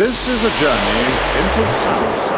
This is a journey into sound.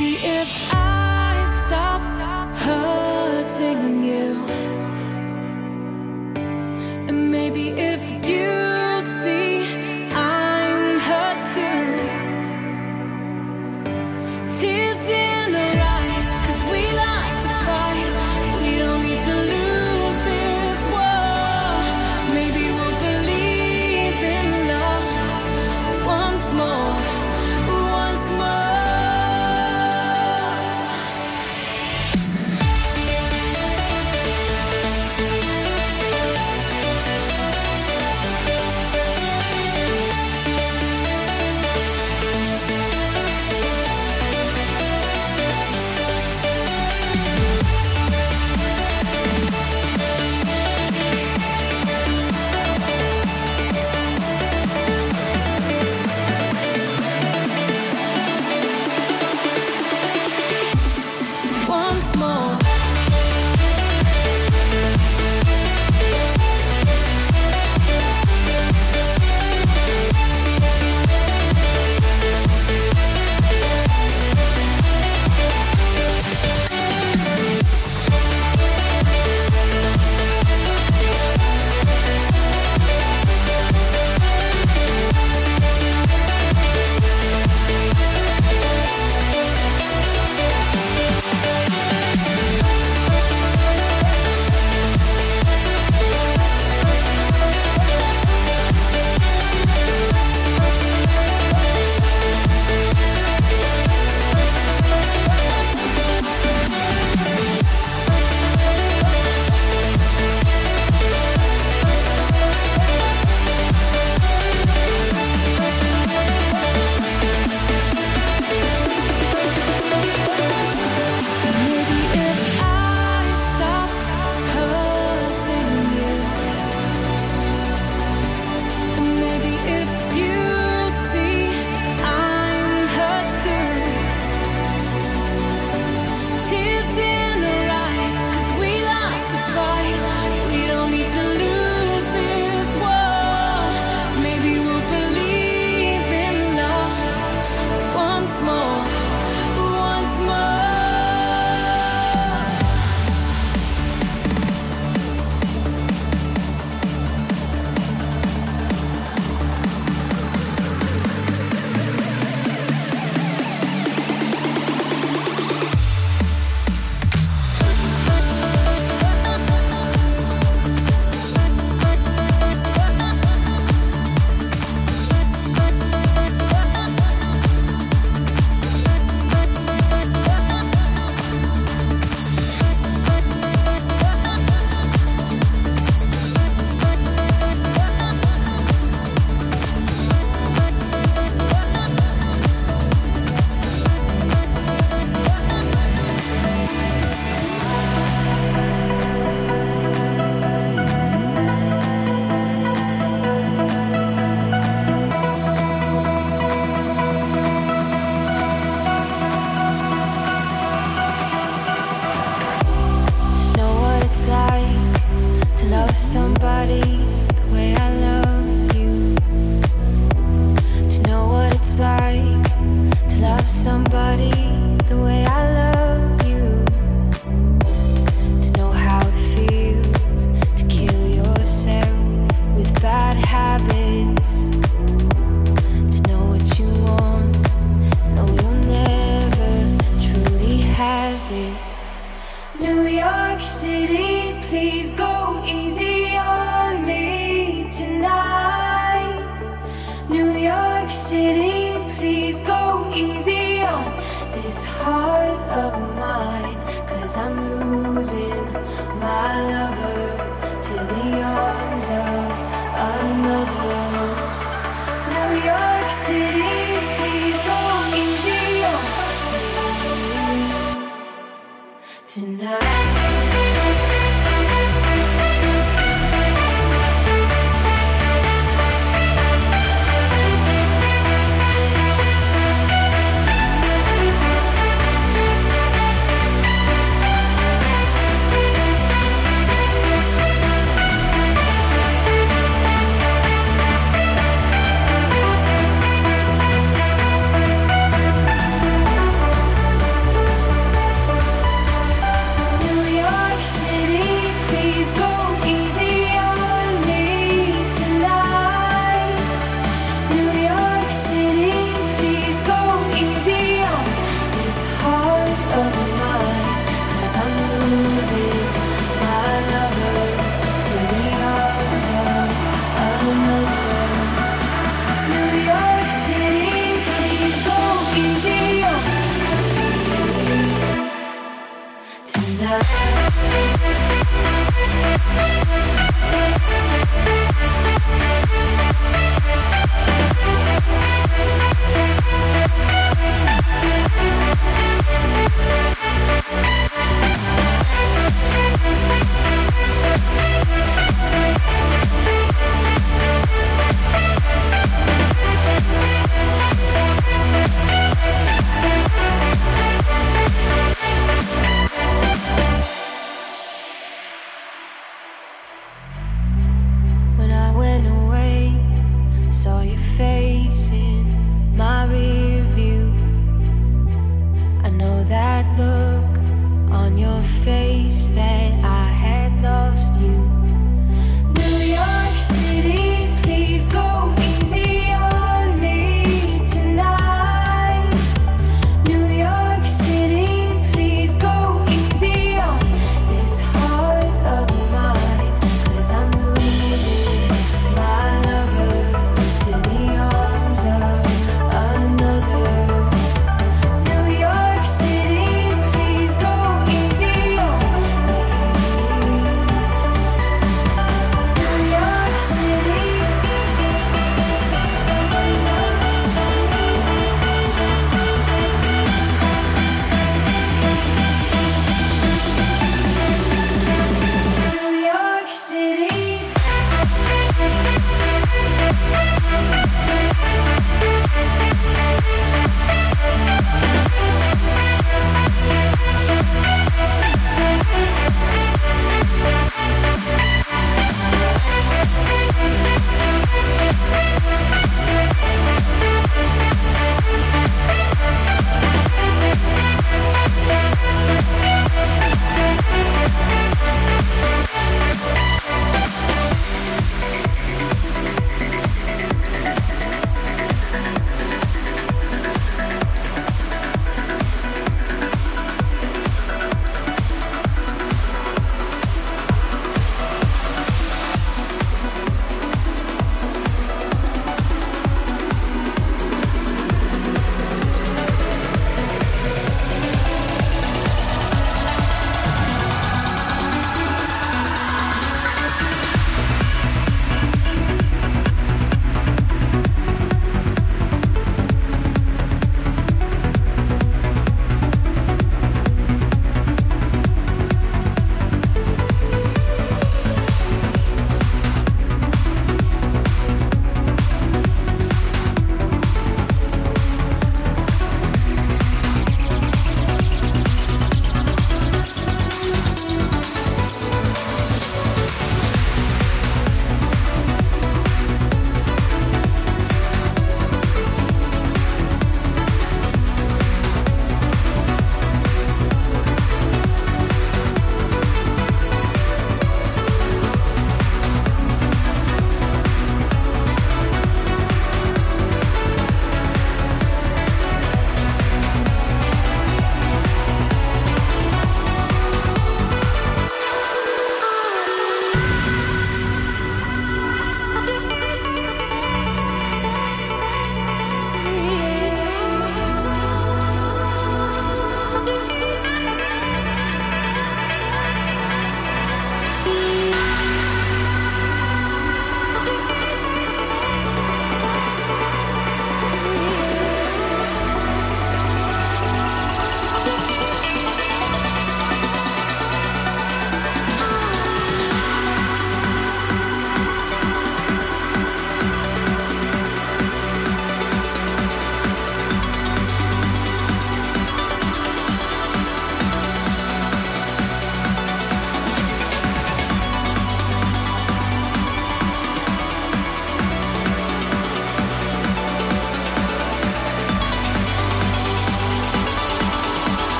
Maybe if I stop hurting you, and maybe if you.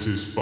This is